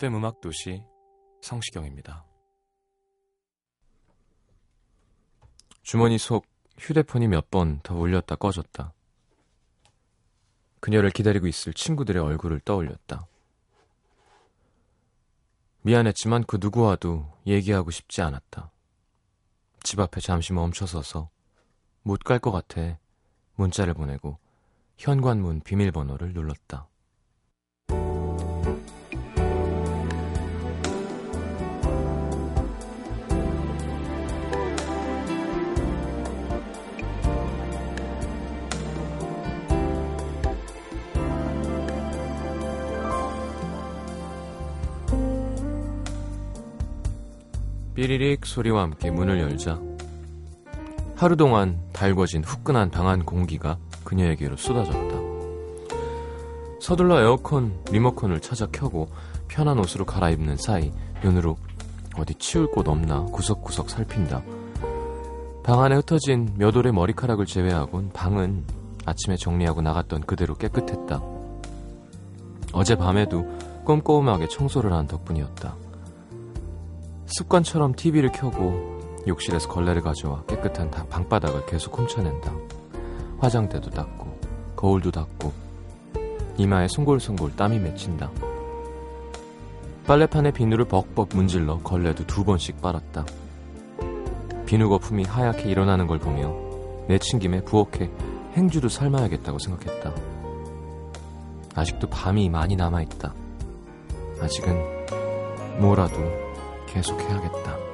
FM 음악 도시 성시경입니다. 주머니 속 휴대폰이 몇 번 더 울렸다 꺼졌다. 그녀를 기다리고 있을 친구들의 얼굴을 떠올렸다. 미안했지만 그 누구와도 얘기하고 싶지 않았다. 집 앞에 잠시 멈춰서서 못 갈 것 같아 문자를 보내고 현관문 비밀번호를 눌렀다. 삐리릭 소리와 함께 문을 열자 하루 동안 달궈진 후끈한 방안 공기가 그녀에게로 쏟아졌다. 서둘러 에어컨 리모컨을 찾아 켜고 편한 옷으로 갈아입는 사이 눈으로 어디 치울 곳 없나 구석구석 살핀다. 방 안에 흩어진 몇 올의 머리카락을 제외하곤 방은 아침에 정리하고 나갔던 그대로 깨끗했다. 어젯밤에도 꼼꼼하게 청소를 한 덕분이었다. 습관처럼 TV를 켜고 욕실에서 걸레를 가져와 깨끗한 방바닥을 계속 훔쳐낸다. 화장대도 닦고 거울도 닦고 이마에 송골송골 땀이 맺힌다. 빨래판에 비누를 벅벅 문질러 걸레도 두 번씩 빨았다. 비누 거품이 하얗게 일어나는 걸 보며 내친 김에 부엌에 행주도 삶아야겠다고 생각했다. 아직도 밤이 많이 남아있다. 아직은 뭐라도 계속해야겠다.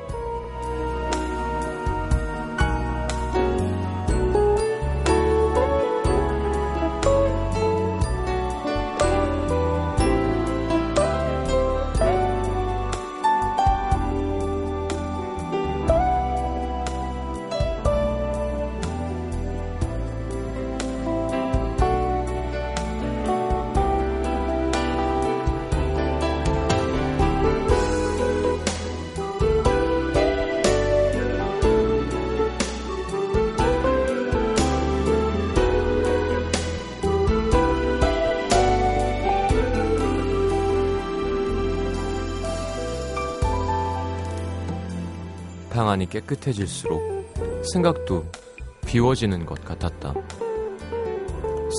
방 안이 깨끗해질수록 생각도 비워지는 것 같았다.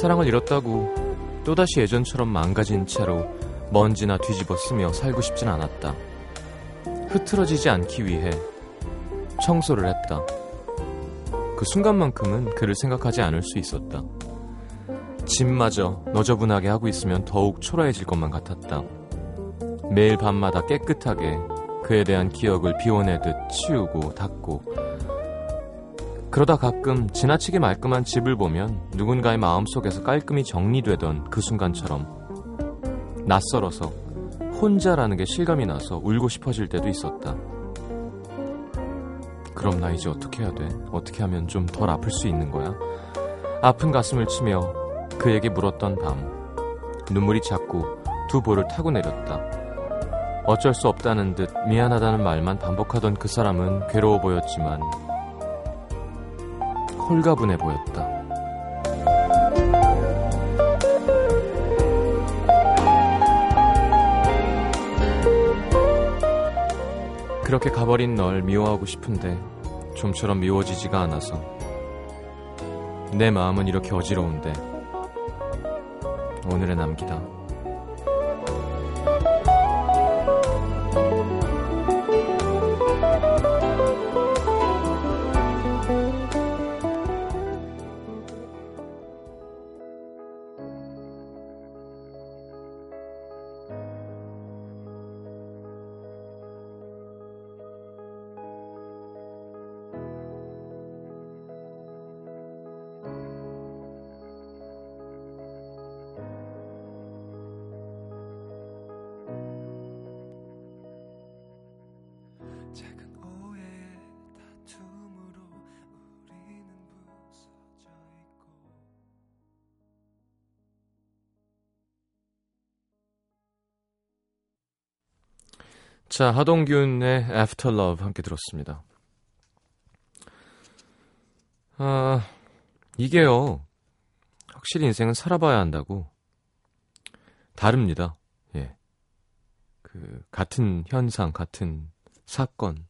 사랑을 잃었다고 또다시 예전처럼 망가진 채로 먼지나 뒤집어 쓰며 살고 싶진 않았다. 흐트러지지 않기 위해 청소를 했다. 그 순간만큼은 그를 생각하지 않을 수 있었다. 집마저 너저분하게 하고 있으면 더욱 초라해질 것만 같았다. 매일 밤마다 깨끗하게 그에 대한 기억을 비워내듯 치우고 닦고 그러다 가끔 지나치게 말끔한 집을 보면 누군가의 마음속에서 깔끔히 정리되던 그 순간처럼 낯설어서 혼자라는 게 실감이 나서 울고 싶어질 때도 있었다. 그럼 나 이제 어떻게 해야 돼? 어떻게 하면 좀 덜 아플 수 있는 거야? 아픈 가슴을 치며 그에게 물었던 밤 눈물이 자꾸 두 볼을 타고 내렸다. 어쩔 수 없다는 듯 미안하다는 말만 반복하던 그 사람은 괴로워 보였지만 홀가분해 보였다. 그렇게 가버린 널 미워하고 싶은데 좀처럼 미워지지가 않아서 내 마음은 이렇게 어지러운데 오늘의 남기다. 자, 하동균의 After Love 함께 들었습니다. 아, 이게요. 확실히 인생은 살아봐야 한다고. 다릅니다. 예. 그, 같은 현상, 같은 사건,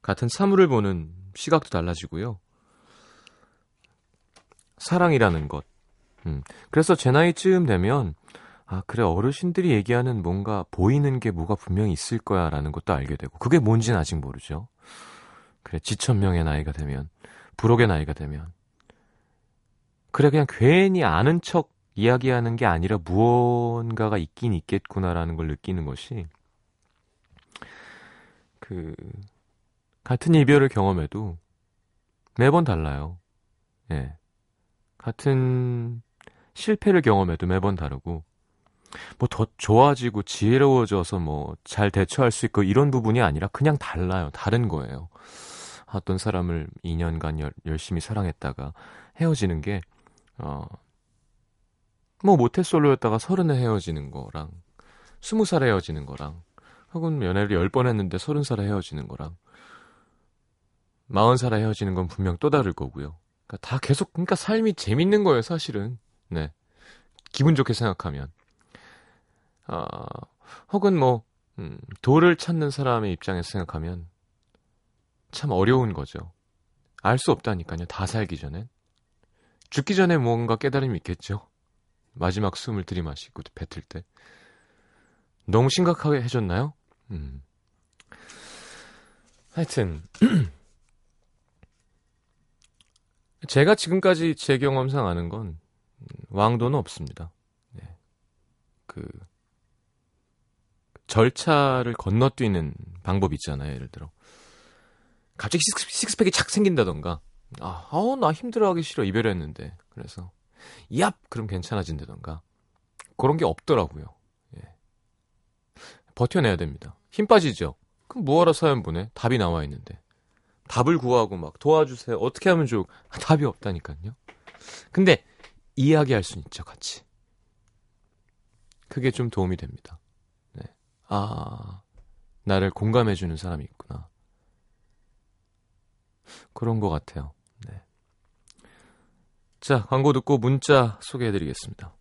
같은 사물을 보는 시각도 달라지고요. 사랑이라는 것. 음. 그래서 제 나이쯤 되면 아, 그래, 어르신들이 얘기하는 뭔가 보이는 게 뭐가 분명히 있을 거야 라는 것도 알게 되고, 그게 뭔지는 아직 모르죠. 그래, 지천명의 나이가 되면, 부록의 나이가 되면. 그래, 그냥 괜히 아는 척 이야기하는 게 아니라 무언가가 있긴 있겠구나라는 걸 느끼는 것이, 그, 같은 이별을 경험해도 매번 달라요. 예. 같은 실패를 경험해도 매번 다르고, 뭐 더 좋아지고 지혜로워져서 뭐 잘 대처할 수 있고 이런 부분이 아니라 그냥 달라요. 다른 거예요. 어떤 사람을 2년간 열, 열심히 사랑했다가 헤어지는 게, 어, 뭐 모태솔로였다가 서른에 헤어지는 거랑, 스무 살에 헤어지는 거랑, 혹은 연애를 열 번 했는데 서른 살에 헤어지는 거랑, 마흔 살에 헤어지는 건 분명 또 다를 거고요. 그러니까 다 계속, 그러니까 삶이 재밌는 거예요, 사실은. 네. 기분 좋게 생각하면. 어, 혹은 뭐 음, 돌을 찾는 사람의 입장에서 생각하면 참 어려운 거죠. 알 수 없다니까요. 다 살기 전에 죽기 전에 뭔가 깨달음이 있겠죠. 마지막 숨을 들이마시고 뱉을 때. 너무 심각하게 해줬나요? 음. 하여튼 제가 지금까지 제 경험상 아는 건 왕도는 없습니다. 네. 그 절차를 건너뛰는 방법이 있잖아요. 예를 들어. 갑자기 식스, 팩이착 생긴다던가. 아, 어, 나 힘들어하기 싫어. 이별했는데. 그래서, 얍! 그럼 괜찮아진다던가. 그런 게 없더라고요. 예. 버텨내야 됩니다. 힘 빠지죠? 그럼 뭐하러 사연 보내? 답이 나와 있는데. 답을 구하고 막 도와주세요. 어떻게 하면 좋 답이 없다니까요. 근데 이야기할 수는 있죠, 같이. 그게 좀 도움이 됩니다. 아, 나를 공감해주는 사람이 있구나. 그런 것 같아요. 네. 자, 광고 듣고 문자 소개해드리겠습니다.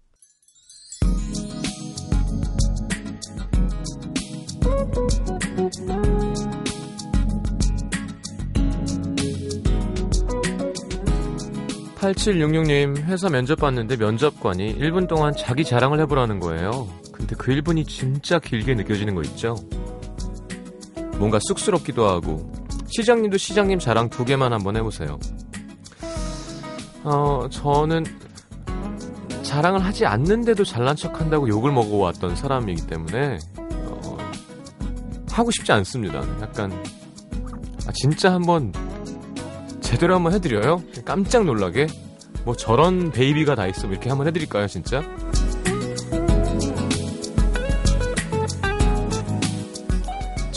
8766님, 회사 면접 봤는데 면접관이 1분 동안 자기 자랑을 해보라는 거예요. 근데 그 1분이 진짜 길게 느껴지는 거 있죠? 뭔가 쑥스럽기도 하고 시장님도 시장님 자랑 두 개만 한번 해보세요. 어, 저는 자랑을 하지 않는데도 잘난 척 한다고 욕을 먹어왔던 사람이기 때문에 어, 하고 싶지 않습니다. 약간 아, 진짜 한번 제대로 한번 해드려요? 깜짝 놀라게 뭐 저런 베이비가 다 있어 이렇게 한번 해드릴까요 진짜?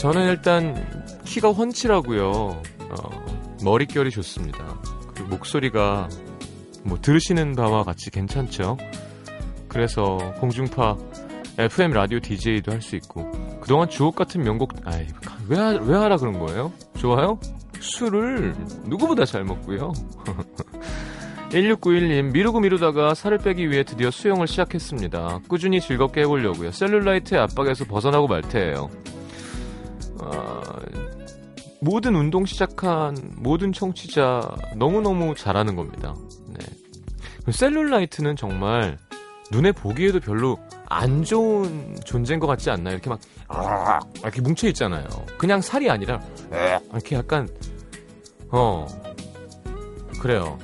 저는 일단 키가 훤칠하고요. 어, 머릿결이 좋습니다. 그리고 목소리가 뭐 들으시는 바와 같이 괜찮죠. 그래서 공중파 FM 라디오 DJ도 할 수 있고 그동안 주옥 같은 명곡 아이 왜, 왜 하라 그런 거예요? 좋아요? 술을 누구보다 잘 먹고요. 1691님, 미루고 미루다가 살을 빼기 위해 드디어 수영을 시작했습니다. 꾸준히 즐겁게 해보려고요. 셀룰라이트의 압박에서 벗어나고 말 테예요. 어, 모든 운동 시작한 모든 청취자 너무너무 잘하는 겁니다. 네. 셀룰라이트는 정말 눈에 보기에도 별로 안 좋은 존재인 것 같지 않나요? 이렇게 막 아, 이렇게 뭉쳐 있잖아요. 그냥 살이 아니라 이렇게 약간 어 그래요.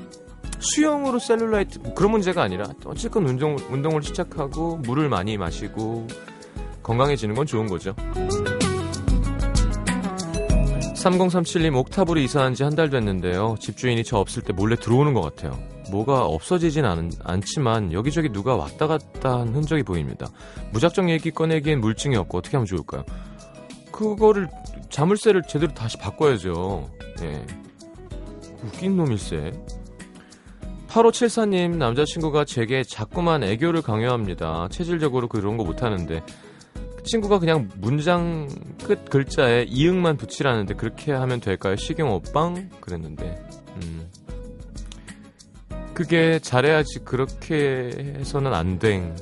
수영으로 셀룰라이트 그런 문제가 아니라 어쨌건 운동 운동을 시작하고 물을 많이 마시고 건강해지는 건 좋은 거죠. 3037님 옥탑으로 이사한 지 한 달 됐는데요. 집주인이 저 없을 때 몰래 들어오는 것 같아요. 뭐가 없어지진 않, 않지만 여기저기 누가 왔다 갔다 한 흔적이 보입니다. 무작정 얘기 꺼내기엔 물증이 없고 어떻게 하면 좋을까요? 그거를 자물쇠를 제대로 다시 바꿔야죠. 예. 웃긴 놈일세. 8574님 남자친구가 제게 자꾸만 애교를 강요합니다. 체질적으로 그런 거 못하는데 그 친구가 그냥 문장 끝 글자에 이응만 붙이라는데 그렇게 하면 될까요? 시경 오빵 그랬는데 음. 그게 잘해야지 그렇게 해서는 안 된.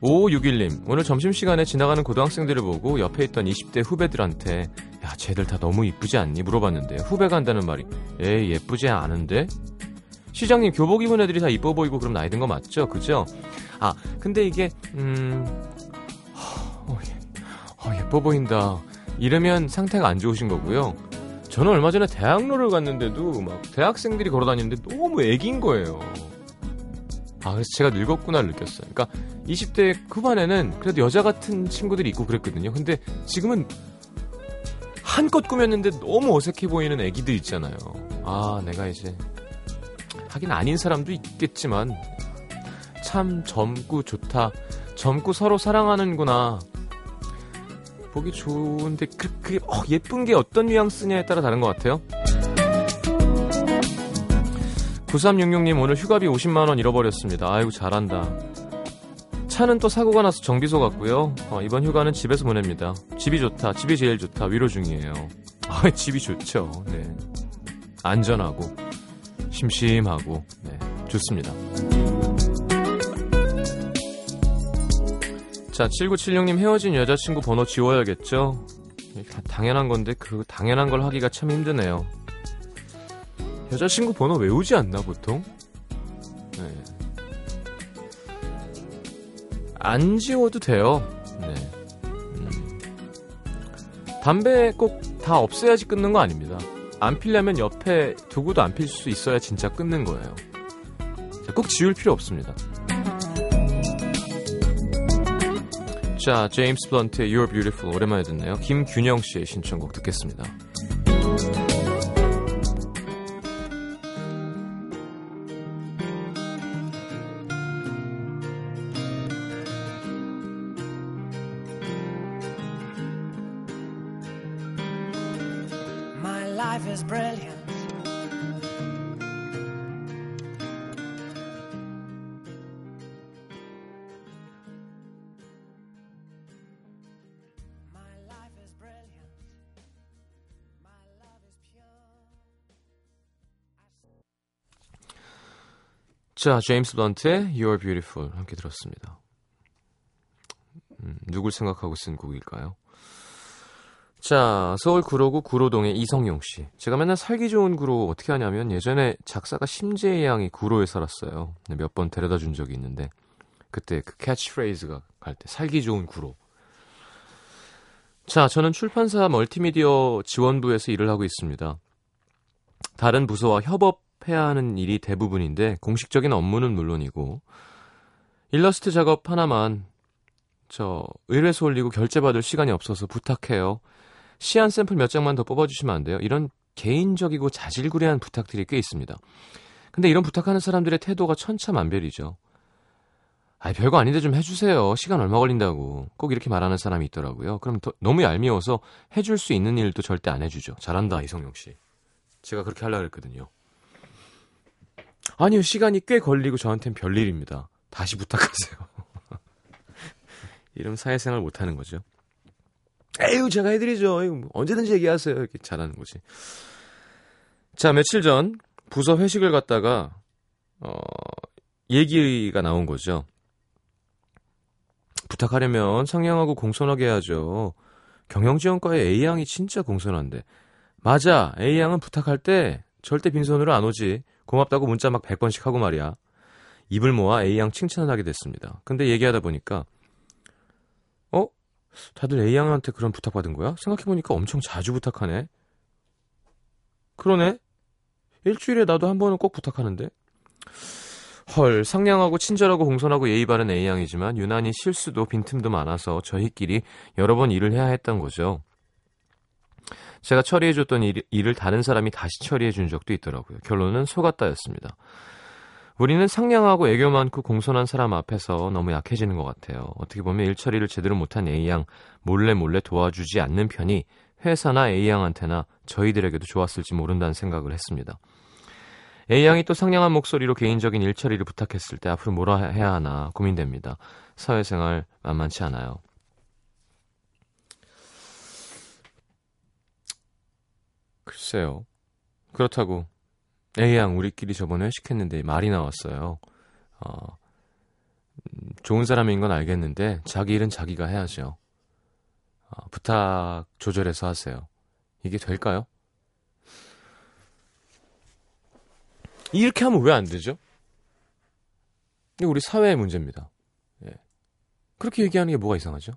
5561님, 오늘 점심시간에 지나가는 고등학생들을 보고 옆에 있던 20대 후배들한테, 야, 쟤들 다 너무 이쁘지 않니? 물어봤는데, 후배가 한다는 말이, 에이, 예쁘지 않은데? 시장님, 교복 입은 애들이 다 이뻐 보이고 그럼 나이 든 거 맞죠? 그죠? 아, 근데 이게, 음, 어, 어, 예뻐 보인다. 이러면 상태가 안 좋으신 거고요. 저는 얼마 전에 대학로를 갔는데도 막 대학생들이 걸어 다니는데 너무 애긴 거예요. 아, 그래서 제가 늙었구나를 느꼈어요. 그러니까 20대 후반에는 그래도 여자 같은 친구들이 있고 그랬거든요. 근데 지금은 한껏 꾸몄는데 너무 어색해 보이는 애기들 있잖아요. 아, 내가 이제 하긴 아닌 사람도 있겠지만 참 젊고 좋다. 젊고 서로 사랑하는구나. 보기 좋은데 그, 그게 어, 예쁜 게 어떤 뉘앙스냐에 따라 다른 것 같아요. 9366님 오늘 휴가비 50만원 잃어버렸습니다. 아이고 잘한다. 차는 또 사고가 나서 정비소 갔고요. 어, 이번 휴가는 집에서 보냅니다. 집이 좋다. 집이 제일 좋다. 위로 중이에요. 아, 집이 좋죠. 네. 안전하고 심심하고 네. 좋습니다. 자, 7976님 헤어진 여자친구 번호 지워야겠죠? 당연한 건데 그 당연한 걸 하기가 참 힘드네요. 여자친구 번호 외우지 않나 보통? 네. 안 지워도 돼요. 네. 음. 담배 꼭 다 없애야지 끊는 거 아닙니다. 안 필려면 옆에 두고도 안 필 수 있어야 진짜 끊는 거예요. 꼭 지울 필요 없습니다. 자, 제임스 블런트의 You're Beautiful 오랜만에 듣네요. 김균영 씨의 신청곡 듣겠습니다. 자, 제임스 블런트의 You're Beautiful 함께 들었습니다. 음, 누굴 생각하고 쓴 곡일까요? 자, 서울 구로구 구로동의 이성용 씨. 제가 맨날 살기 좋은 구로 어떻게 하냐면 예전에 작사가 심재희 양이 구로에 살았어요. 네, 몇번 데려다 준 적이 있는데 그때 그 캐치프레이즈가 갈 때 살기 좋은 구로. 자, 저는 출판사 멀티미디어 지원부에서 일을 하고 있습니다. 다른 부서와 협업 해야 하는 일이 대부분인데 공식적인 업무는 물론이고 일러스트 작업 하나만 저 의뢰서 올리고 결제받을 시간이 없어서 부탁해요. 시안 샘플 몇 장만 더 뽑아주시면 안 돼요? 이런 개인적이고 자질구레한 부탁들이 꽤 있습니다. 근데 이런 부탁하는 사람들의 태도가 천차만별이죠. 아, 별거 아닌데 좀 해주세요. 시간 얼마 걸린다고. 꼭 이렇게 말하는 사람이 있더라고요. 그럼 더, 너무 얄미워서 해줄 수 있는 일도 절대 안 해주죠. 잘한다, 이성용 씨. 제가 그렇게 하려고 했거든요. 아니요, 시간이 꽤 걸리고 저한텐 별일입니다. 다시 부탁하세요. 이런 사회생활 못하는 거죠. 에휴, 제가 해드리죠. 뭐 언제든지 얘기하세요. 이렇게 잘하는 거지. 자, 며칠 전 부서 회식을 갔다가, 어, 얘기가 나온 거죠. 부탁하려면 상냥하고 공손하게 해야죠. 경영지원과의 A양이 진짜 공손한데. 맞아, A양은 부탁할 때 절대 빈손으로 안 오지. 고맙다고 문자 막 100번씩 하고 말이야. 입을 모아 A양 칭찬을 하게 됐습니다. 근데 얘기하다 보니까 어? 다들 A양한테 그런 부탁받은 거야? 생각해보니까 엄청 자주 부탁하네. 그러네. 일주일에 나도 한 번은 꼭 부탁하는데. 헐, 상냥하고 친절하고 공손하고 예의 바른 A양이지만 유난히 실수도 빈틈도 많아서 저희끼리 여러 번 일을 해야 했던 거죠. 제가 처리해줬던 일, 일을 다른 사람이 다시 처리해준 적도 있더라고요. 결론은 속았다였습니다. 우리는 상냥하고 애교 많고 공손한 사람 앞에서 너무 약해지는 것 같아요. 어떻게 보면 일 처리를 제대로 못한 A양 몰래 몰래 도와주지 않는 편이 회사나 A양한테나 저희들에게도 좋았을지 모른다는 생각을 했습니다. A양이 또 상냥한 목소리로 개인적인 일 처리를 부탁했을 때 앞으로 뭐라 해야 하나 고민됩니다. 사회생활 만만치 않아요. 글쎄요. 그렇다고 A양 우리끼리 저번에 회식했는데 말이 나왔어요. 어, 음, 좋은 사람인 건 알겠는데 자기 일은 자기가 해야죠. 어, 부탁 조절해서 하세요. 이게 될까요? 이렇게 하면 왜 안 되죠? 이게 우리 사회의 문제입니다. 예. 그렇게 얘기하는 게 뭐가 이상하죠?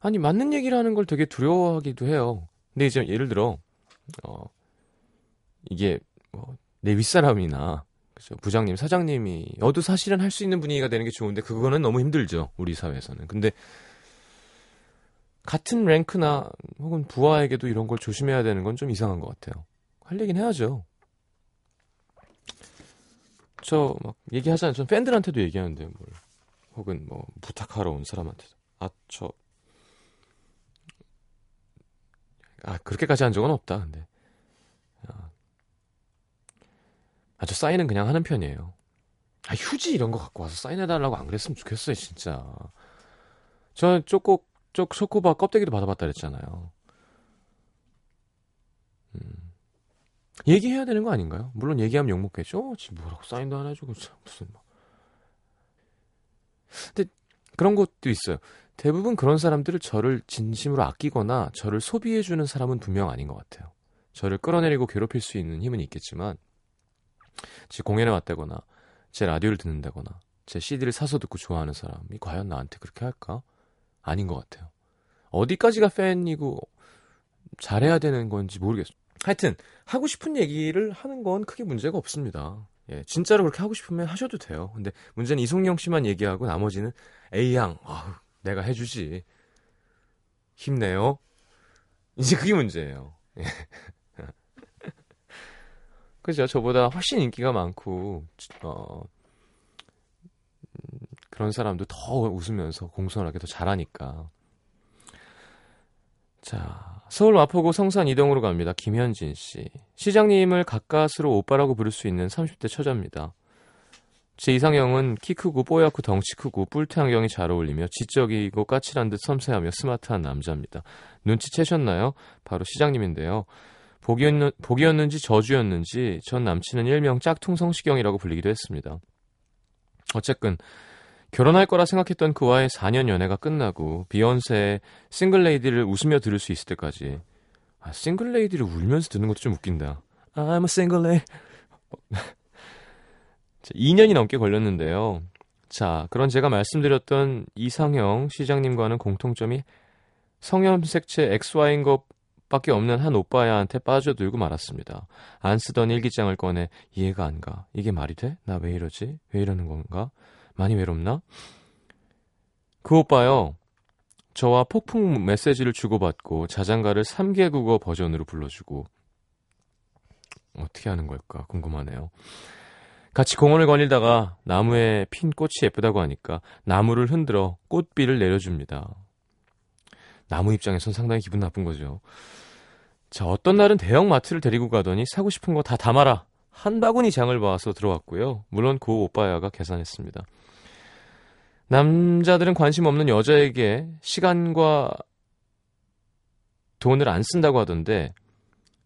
아니 맞는 얘기를 하는 걸 되게 두려워하기도 해요. 근데 이제 예를 들어 어 이게 뭐 내 윗사람이나 그죠 부장님 사장님이 어도 사실은 할 수 있는 분위기가 되는 게 좋은데 그거는 너무 힘들죠 우리 사회에서는. 근데 같은 랭크나 혹은 부하에게도 이런 걸 조심해야 되는 건 좀 이상한 것 같아요. 할 얘기는 해야죠. 저 막 얘기하잖아요. 전 팬들한테도 얘기하는데 뭘 혹은 뭐 부탁하러 온 사람한테도 아 저 아 그렇게까지 한 적은 없다. 근데 아, 아, 저 사인은 그냥 하는 편이에요. 아 휴지 이런 거 갖고 와서 사인해달라고 안 그랬으면 좋겠어요, 진짜. 저는 쪼꼬 쪽 초코바 껍데기도 받아봤다 그랬잖아요. 음. 얘기해야 되는 거 아닌가요? 물론 얘기하면 욕먹겠죠. 어, 지금 뭐라고 사인도 안 해주고 무슨 뭐. 근데 그런 것도 있어요. 대부분 그런 사람들을 저를 진심으로 아끼거나 저를 소비해주는 사람은 분명 아닌 것 같아요. 저를 끌어내리고 괴롭힐 수 있는 힘은 있겠지만 제 공연에 왔다거나 제 라디오를 듣는다거나 제 CD를 사서 듣고 좋아하는 사람이 과연 나한테 그렇게 할까? 아닌 것 같아요. 어디까지가 팬이고 잘해야 되는 건지 모르겠어요. 하여튼 하고 싶은 얘기를 하는 건 크게 문제가 없습니다. 예, 진짜로 그렇게 하고 싶으면 하셔도 돼요. 근데 문제는 이송영 씨만 얘기하고 나머지는 A양, 아우, 내가 해주지. 힘내요. 이제 그게 문제예요. 예. 그죠? 저보다 훨씬 인기가 많고, 어, 음, 그런 사람도 더 웃으면서 공손하게 더 잘하니까. 자, 서울 마포구 성산 이동으로 갑니다. 김현진 씨. 시장님을 가까스로 오빠라고 부를 수 있는 30대 처자입니다. 제 이상형은 키 크고 뽀얗고 덩치 크고 뿔테 안경이 잘 어울리며 지적이고 까칠한 듯 섬세하며 스마트한 남자입니다. 눈치채셨나요? 바로 시장님인데요. 복이었는, 복이었는지 저주였는지 전 남친은 일명 짝퉁 성시경이라고 불리기도 했습니다. 어쨌든 결혼할 거라 생각했던 그와의 4년 연애가 끝나고 비욘세의 싱글레이디를 웃으며 들을 수 있을 때까지 아, 싱글레이디를 울면서 듣는 것도 좀 웃긴다. I'm a single lady. 2년이 넘게 걸렸는데요. 자, 그런 제가 말씀드렸던 이상형 시장님과는 공통점이 성염색체 XY인 것밖에 없는 한 오빠야한테 빠져들고 말았습니다. 안 쓰던 일기장을 꺼내 이해가 안 가. 이게 말이 돼? 나 왜 이러지? 왜 이러는 건가? 많이 외롭나? 그 오빠요. 저와 폭풍 메시지를 주고받고 자장가를 3개 국어 버전으로 불러주고 어떻게 하는 걸까 궁금하네요. 같이 공원을 거닐다가 나무에 핀 꽃이 예쁘다고 하니까 나무를 흔들어 꽃비를 내려줍니다. 나무 입장에선 상당히 기분 나쁜 거죠. 자, 어떤 날은 대형 마트를 데리고 가더니 사고 싶은 거 다 담아라. 한 바구니 장을 봐서 들어왔고요. 물론 그 오빠야가 계산했습니다. 남자들은 관심 없는 여자에게 시간과 돈을 안 쓴다고 하던데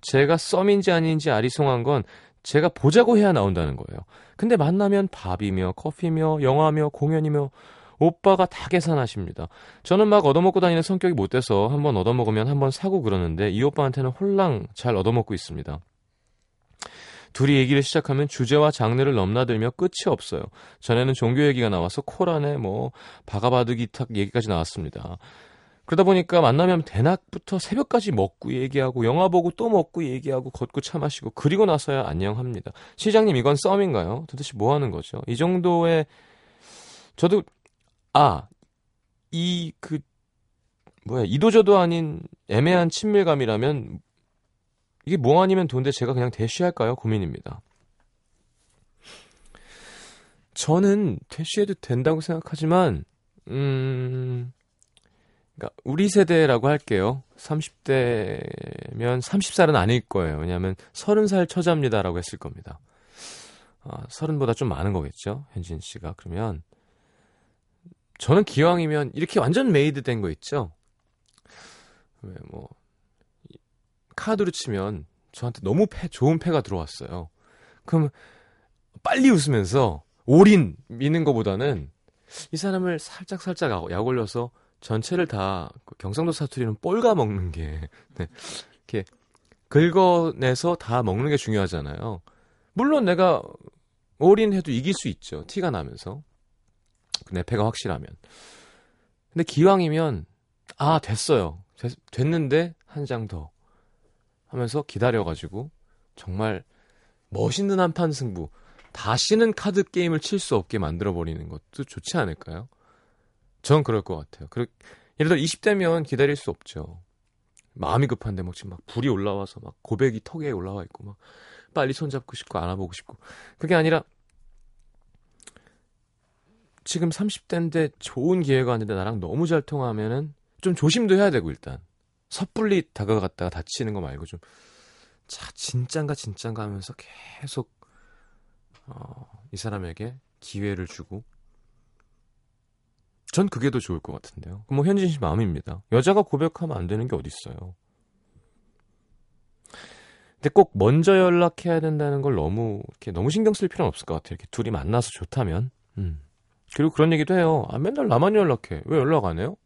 제가 썸인지 아닌지 아리송한 건 제가 보자고 해야 나온다는 거예요. 근데 만나면 밥이며 커피며 영화며 공연이며 오빠가 다 계산하십니다. 저는 막 얻어먹고 다니는 성격이 못 돼서 한 번 얻어먹으면 한 번 사고 그러는데 이 오빠한테는 홀랑 잘 얻어먹고 있습니다. 둘이 얘기를 시작하면 주제와 장르를 넘나들며 끝이 없어요. 전에는 종교 얘기가 나와서 코란에 뭐 바가바드 기탁 얘기까지 나왔습니다. 그러다 보니까 만나면 대낮부터 새벽까지 먹고 얘기하고 영화 보고 또 먹고 얘기하고 걷고 차 마시고 그리고 나서야 안녕합니다. 시장님 이건 썸인가요? 도대체 뭐 하는 거죠? 이 정도의 저도 아 이 그 뭐야 이도저도 아닌 애매한 친밀감이라면 이게 뭐 아니면 돈데 제가 그냥 대쉬할까요? 고민입니다. 저는 대쉬해도 된다고 생각하지만 음 그러니까 우리 세대라고 할게요. 30대면 30살은 아닐 거예요. 왜냐하면 30살 처자입니다라고 했을 겁니다. 아, 30보다 좀 많은 거겠죠. 현진 씨가. 그러면 저는 기왕이면 이렇게 완전 made 된 거 있죠. 왜 뭐 카드로 치면 저한테 너무 패, 좋은 패가 들어왔어요. 그럼 빨리 웃으면서 올인 미는 것보다는 이 사람을 살짝 살짝 약 올려서 전체를 다그 경상도 사투리는 빨가 먹는 게 네. 이렇게 긁어내서 다 먹는 게 중요하잖아요. 물론 내가 올인해도 이길 수 있죠. 티가 나면서 내 패가 확실하면. 근데 기왕이면 아 됐어요. 됐, 는데 한 장 더 하면서 기다려가지고 정말 멋있는 한판 승부 다시는 카드 게임을 칠 수 없게 만들어 버리는 것도 좋지 않을까요? 전 그럴 것 같아요. 그러, 예를 들어 20대면 기다릴 수 없죠. 마음이 급한데 막 지금 막 불이 올라와서 막 고백이 턱에 올라와 있고 막 빨리 손잡고 싶고 안아보고 싶고 그게 아니라 지금 30대인데 좋은 기회가 왔는데 나랑 너무 잘 통하면은 좀 조심도 해야 되고 일단 섣불리 다가갔다가 다치는 거 말고 좀 자 진짠가 진짠가 하면서 계속 어, 이 사람에게 기회를 주고 전 그게 더 좋을 것 같은데요. 뭐 현진 씨 마음입니다. 여자가 고백하면 안 되는 게 어딨어요. 근데 꼭 먼저 연락해야 된다는 걸 너무 이렇게 너무 신경 쓸 필요는 없을 것 같아요. 이렇게 둘이 만나서 좋다면. 음. 그리고 그런 얘기도 해요. 아 맨날 나만 연락해. 왜 연락 안 해요?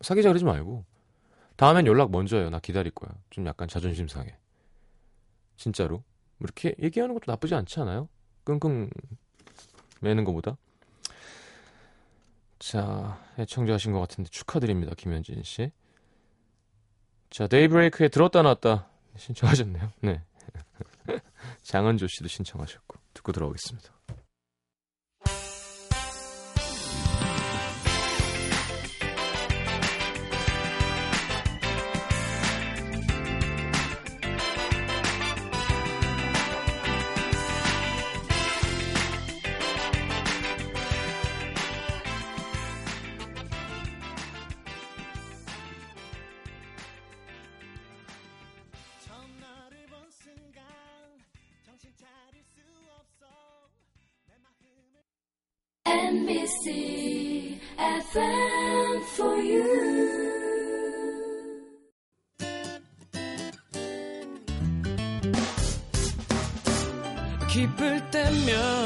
사귀자 그러지 말고. 다음엔 연락 먼저 해요. 나 기다릴 거야. 좀 약간 자존심 상해. 진짜로. 이렇게 얘기하는 것도 나쁘지 않지 않아요? 끙끙 매는 것보다. 자, 애청자 하신 것 같은데 축하드립니다. 김현진 씨. 자, 데이브레이크에 들었다 놨다 신청하셨네요. 네. 장은조 씨도 신청하셨고 듣고 들어오겠습니다. NBC FM for you. 기쁠 때면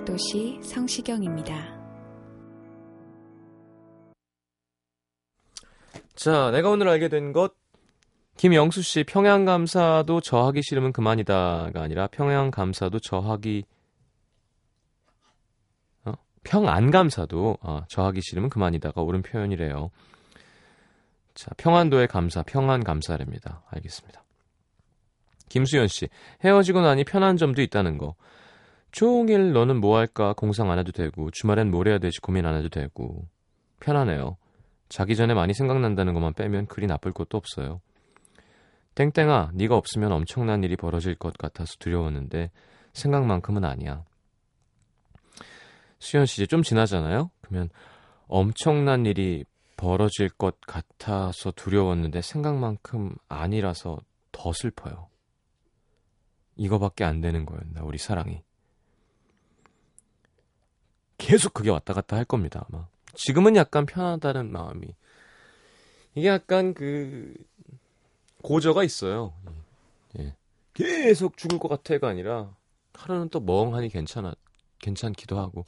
음악도시 성시경입니다. 자, 내가 오늘 알게 된 것. 김영수 씨, 평양 감사도 저 하기 싫으면 그만이다가 아니라 평양 감사도 저 하기 어? 평안 감사도 어, 저 하기 싫으면 그만이다가 옳은 표현이래요. 자, 평안도의 감사, 평안 감사랍니다. 알겠습니다. 김수현 씨, 헤어지고 나니 편한 점도 있다는 거. 종일 너는 뭐 할까 공상 안 해도 되고 주말엔 뭘 해야 될지 고민 안 해도 되고 편하네요. 자기 전에 많이 생각난다는 것만 빼면 그리 나쁠 것도 없어요. 땡땡아, 네가 없으면 엄청난 일이 벌어질 것 같아서 두려웠는데 생각만큼은 아니야. 수현 씨 이제 좀 지나잖아요. 그러면 엄청난 일이 벌어질 것 같아서 두려웠는데 생각만큼 아니라서 더 슬퍼요. 이거밖에 안 되는 거였나 우리 사랑이. 계속 그게 왔다 갔다 할 겁니다 아마. 지금은 약간 편하다는 마음이. 이게 약간 그 고저가 있어요. 예. 계속 죽을 것 같아가 아니라 하루는 또 멍하니 괜찮아 괜찮기도 하고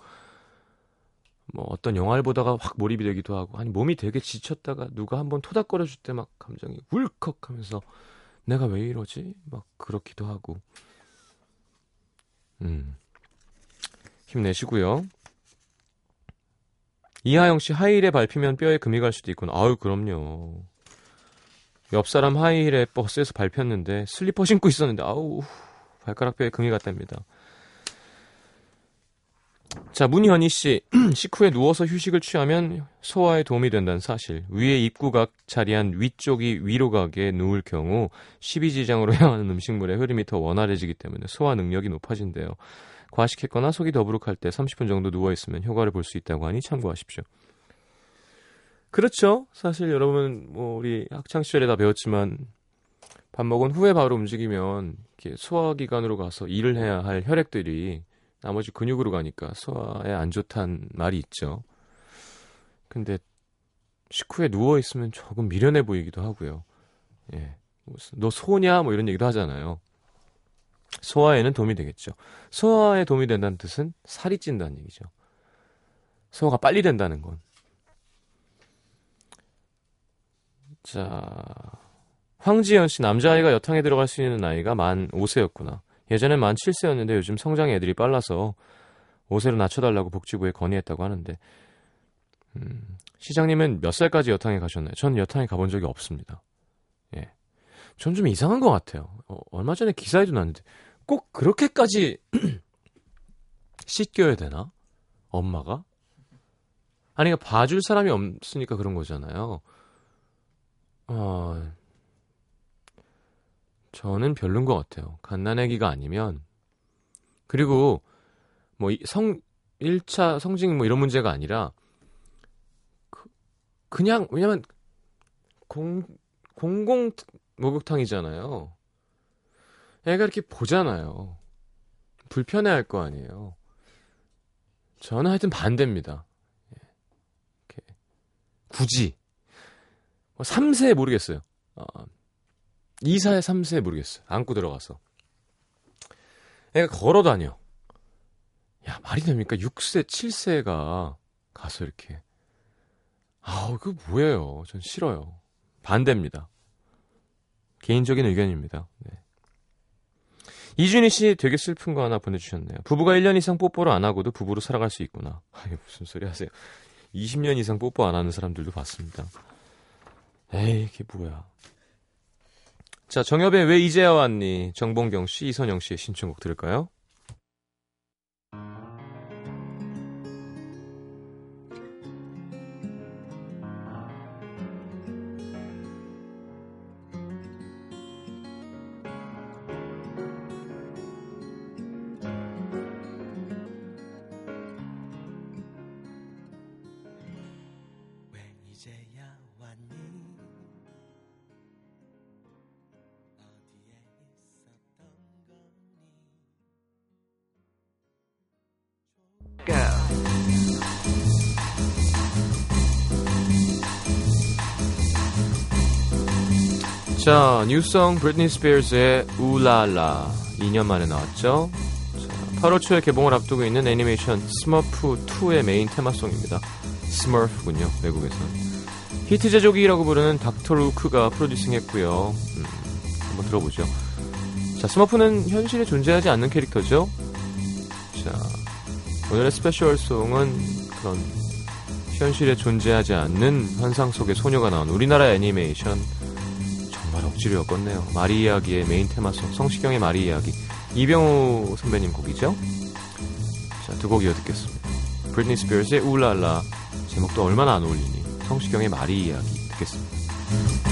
뭐 어떤 영화를 보다가 확 몰입이 되기도 하고 아니 몸이 되게 지쳤다가 누가 한번 토닥거려 줄 때 막 감정이 울컥하면서 내가 왜 이러지 막 그렇기도 하고 음 힘내시고요 이하영 씨 하이힐에 밟히면 뼈에 금이 갈 수도 있구나 아유 그럼요 옆 사람 하이힐에 버스에서 밟혔는데 슬리퍼 신고 있었는데 아우 발가락 뼈에 금이 갔답니다. 자, 문현희 씨. 식후에 누워서 휴식을 취하면 소화에 도움이 된다는 사실. 위에 입구각 자리한 위쪽이 위로 가게 누울 경우 십이지장으로 향하는 음식물의 흐름이 더 원활해지기 때문에 소화 능력이 높아진대요. 과식했거나 속이 더부룩할 때 30분 정도 누워있으면 효과를 볼 수 있다고 하니 참고하십시오. 그렇죠. 사실 여러분, 뭐, 우리 학창시절에 다 배웠지만, 밥 먹은 후에 바로 움직이면, 이렇게 소화기관으로 가서 일을 해야 할 혈액들이 나머지 근육으로 가니까 소화에 안 좋다는 말이 있죠. 근데, 식후에 누워있으면 조금 미련해 보이기도 하고요. 예. 무슨, 너 소냐? 뭐 이런 얘기도 하잖아요. 소화에는 도움이 되겠죠. 소화에 도움이 된다는 뜻은 살이 찐다는 얘기죠. 소화가 빨리 된다는 건. 자, 황지연 씨 남자아이가 여탕에 들어갈 수 있는 나이가 만 5세였구나. 예전엔 만 7세였는데 요즘 성장의 애들이 빨라서 5세로 낮춰달라고 복지부에 건의했다고 하는데 음, 시장님은 몇 살까지 여탕에 가셨나요? 전 여탕에 가본 적이 없습니다. 예. 전좀 이상한 것 같아요. 어, 얼마 전에 기사에도 났는데 꼭 그렇게까지 씻겨야 되나? 엄마가? 아니, 그러니까 봐줄 사람이 없으니까 그런 거잖아요. 어, 저는 별론 것 같아요. 갓난애기가 아니면. 그리고, 뭐, 성, 1차 성징 뭐 이런 문제가 아니라, 그, 그냥, 왜냐면, 공, 공공 목욕탕이잖아요. 애가 이렇게 보잖아요. 불편해 할 거 아니에요. 저는 하여튼 반대입니다. 예. 이렇게 굳이. 3세 모르겠어요. 어, 2사에 3세 모르겠어요. 안고 들어가서. 애가 걸어 다녀. 야, 말이 됩니까? 6세, 7세가 가서 이렇게. 아우, 그거 뭐예요? 전 싫어요. 반대입니다. 개인적인 의견입니다. 네. 이준희 씨 되게 슬픈 거 하나 보내주셨네요. 부부가 1년 이상 뽀뽀를 안 하고도 부부로 살아갈 수 있구나. 아니, 무슨 소리 하세요. 20년 이상 뽀뽀 안 하는 사람들도 봤습니다. 에이, 이게 뭐야. 자, 정엽의 왜 이제야 왔니? 정봉경 씨, 이선영 씨의 신청곡 들을까요? 자, new song 브리트니 스피어스의 Ooh La La 2년 만에 나왔죠. 자, 8월 초에 개봉을 앞두고 있는 애니메이션 스머프 2의 메인 테마송입니다. 스머프군요, 외국에서는. 히트 제조기라고 부르는 닥터 루크가 프로듀싱했고요. 음, 한번 들어보죠. 자, 스머프는 현실에 존재하지 않는 캐릭터죠. 자, 오늘의 special song은 그런 현실에 존재하지 않는 환상 속의 소녀가 나온 우리나라 애니메이션 엮었네요. 마리 이야기의 메인 테마송 성시경의 마리 이야기 이병우 선배님 곡이죠. 자, 두 곡 이어 듣겠습니다. 브리트니 스피어스의 Ooh La La 제목도 얼마나 안 어울리니 성시경의 마리 이야기 듣겠습니다.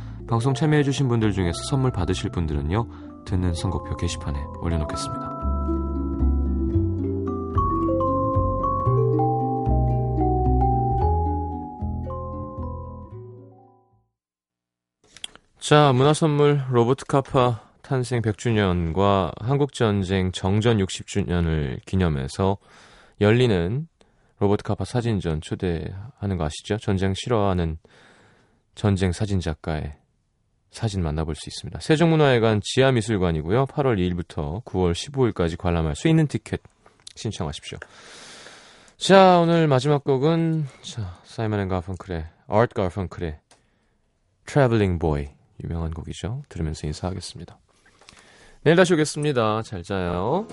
방송 참여해주신 분들 중에서 선물 받으실 분들은요, 듣는 선곡표 게시판에 올려놓겠습니다. 자, 문화선물 로버트 카파 탄생 100주년과 한국전쟁 정전 60주년을 기념해서 열리는 로버트 카파 사진전 초대하는 거 아시죠? 전쟁 싫어하는 전쟁 사진 작가의 사진 만나볼 수 있습니다. 세종문화회관 지하미술관이고요. 8월 2일부터 9월 15일까지 관람할 수 있는 티켓 신청하십시오. 자, 오늘 마지막 곡은 자, 사이먼 앤 가펑클의 아트 가펑클의 Traveling Boy 유명한 곡이죠. 들으면서 인사하겠습니다. 내일 다시 오겠습니다. 잘 자요.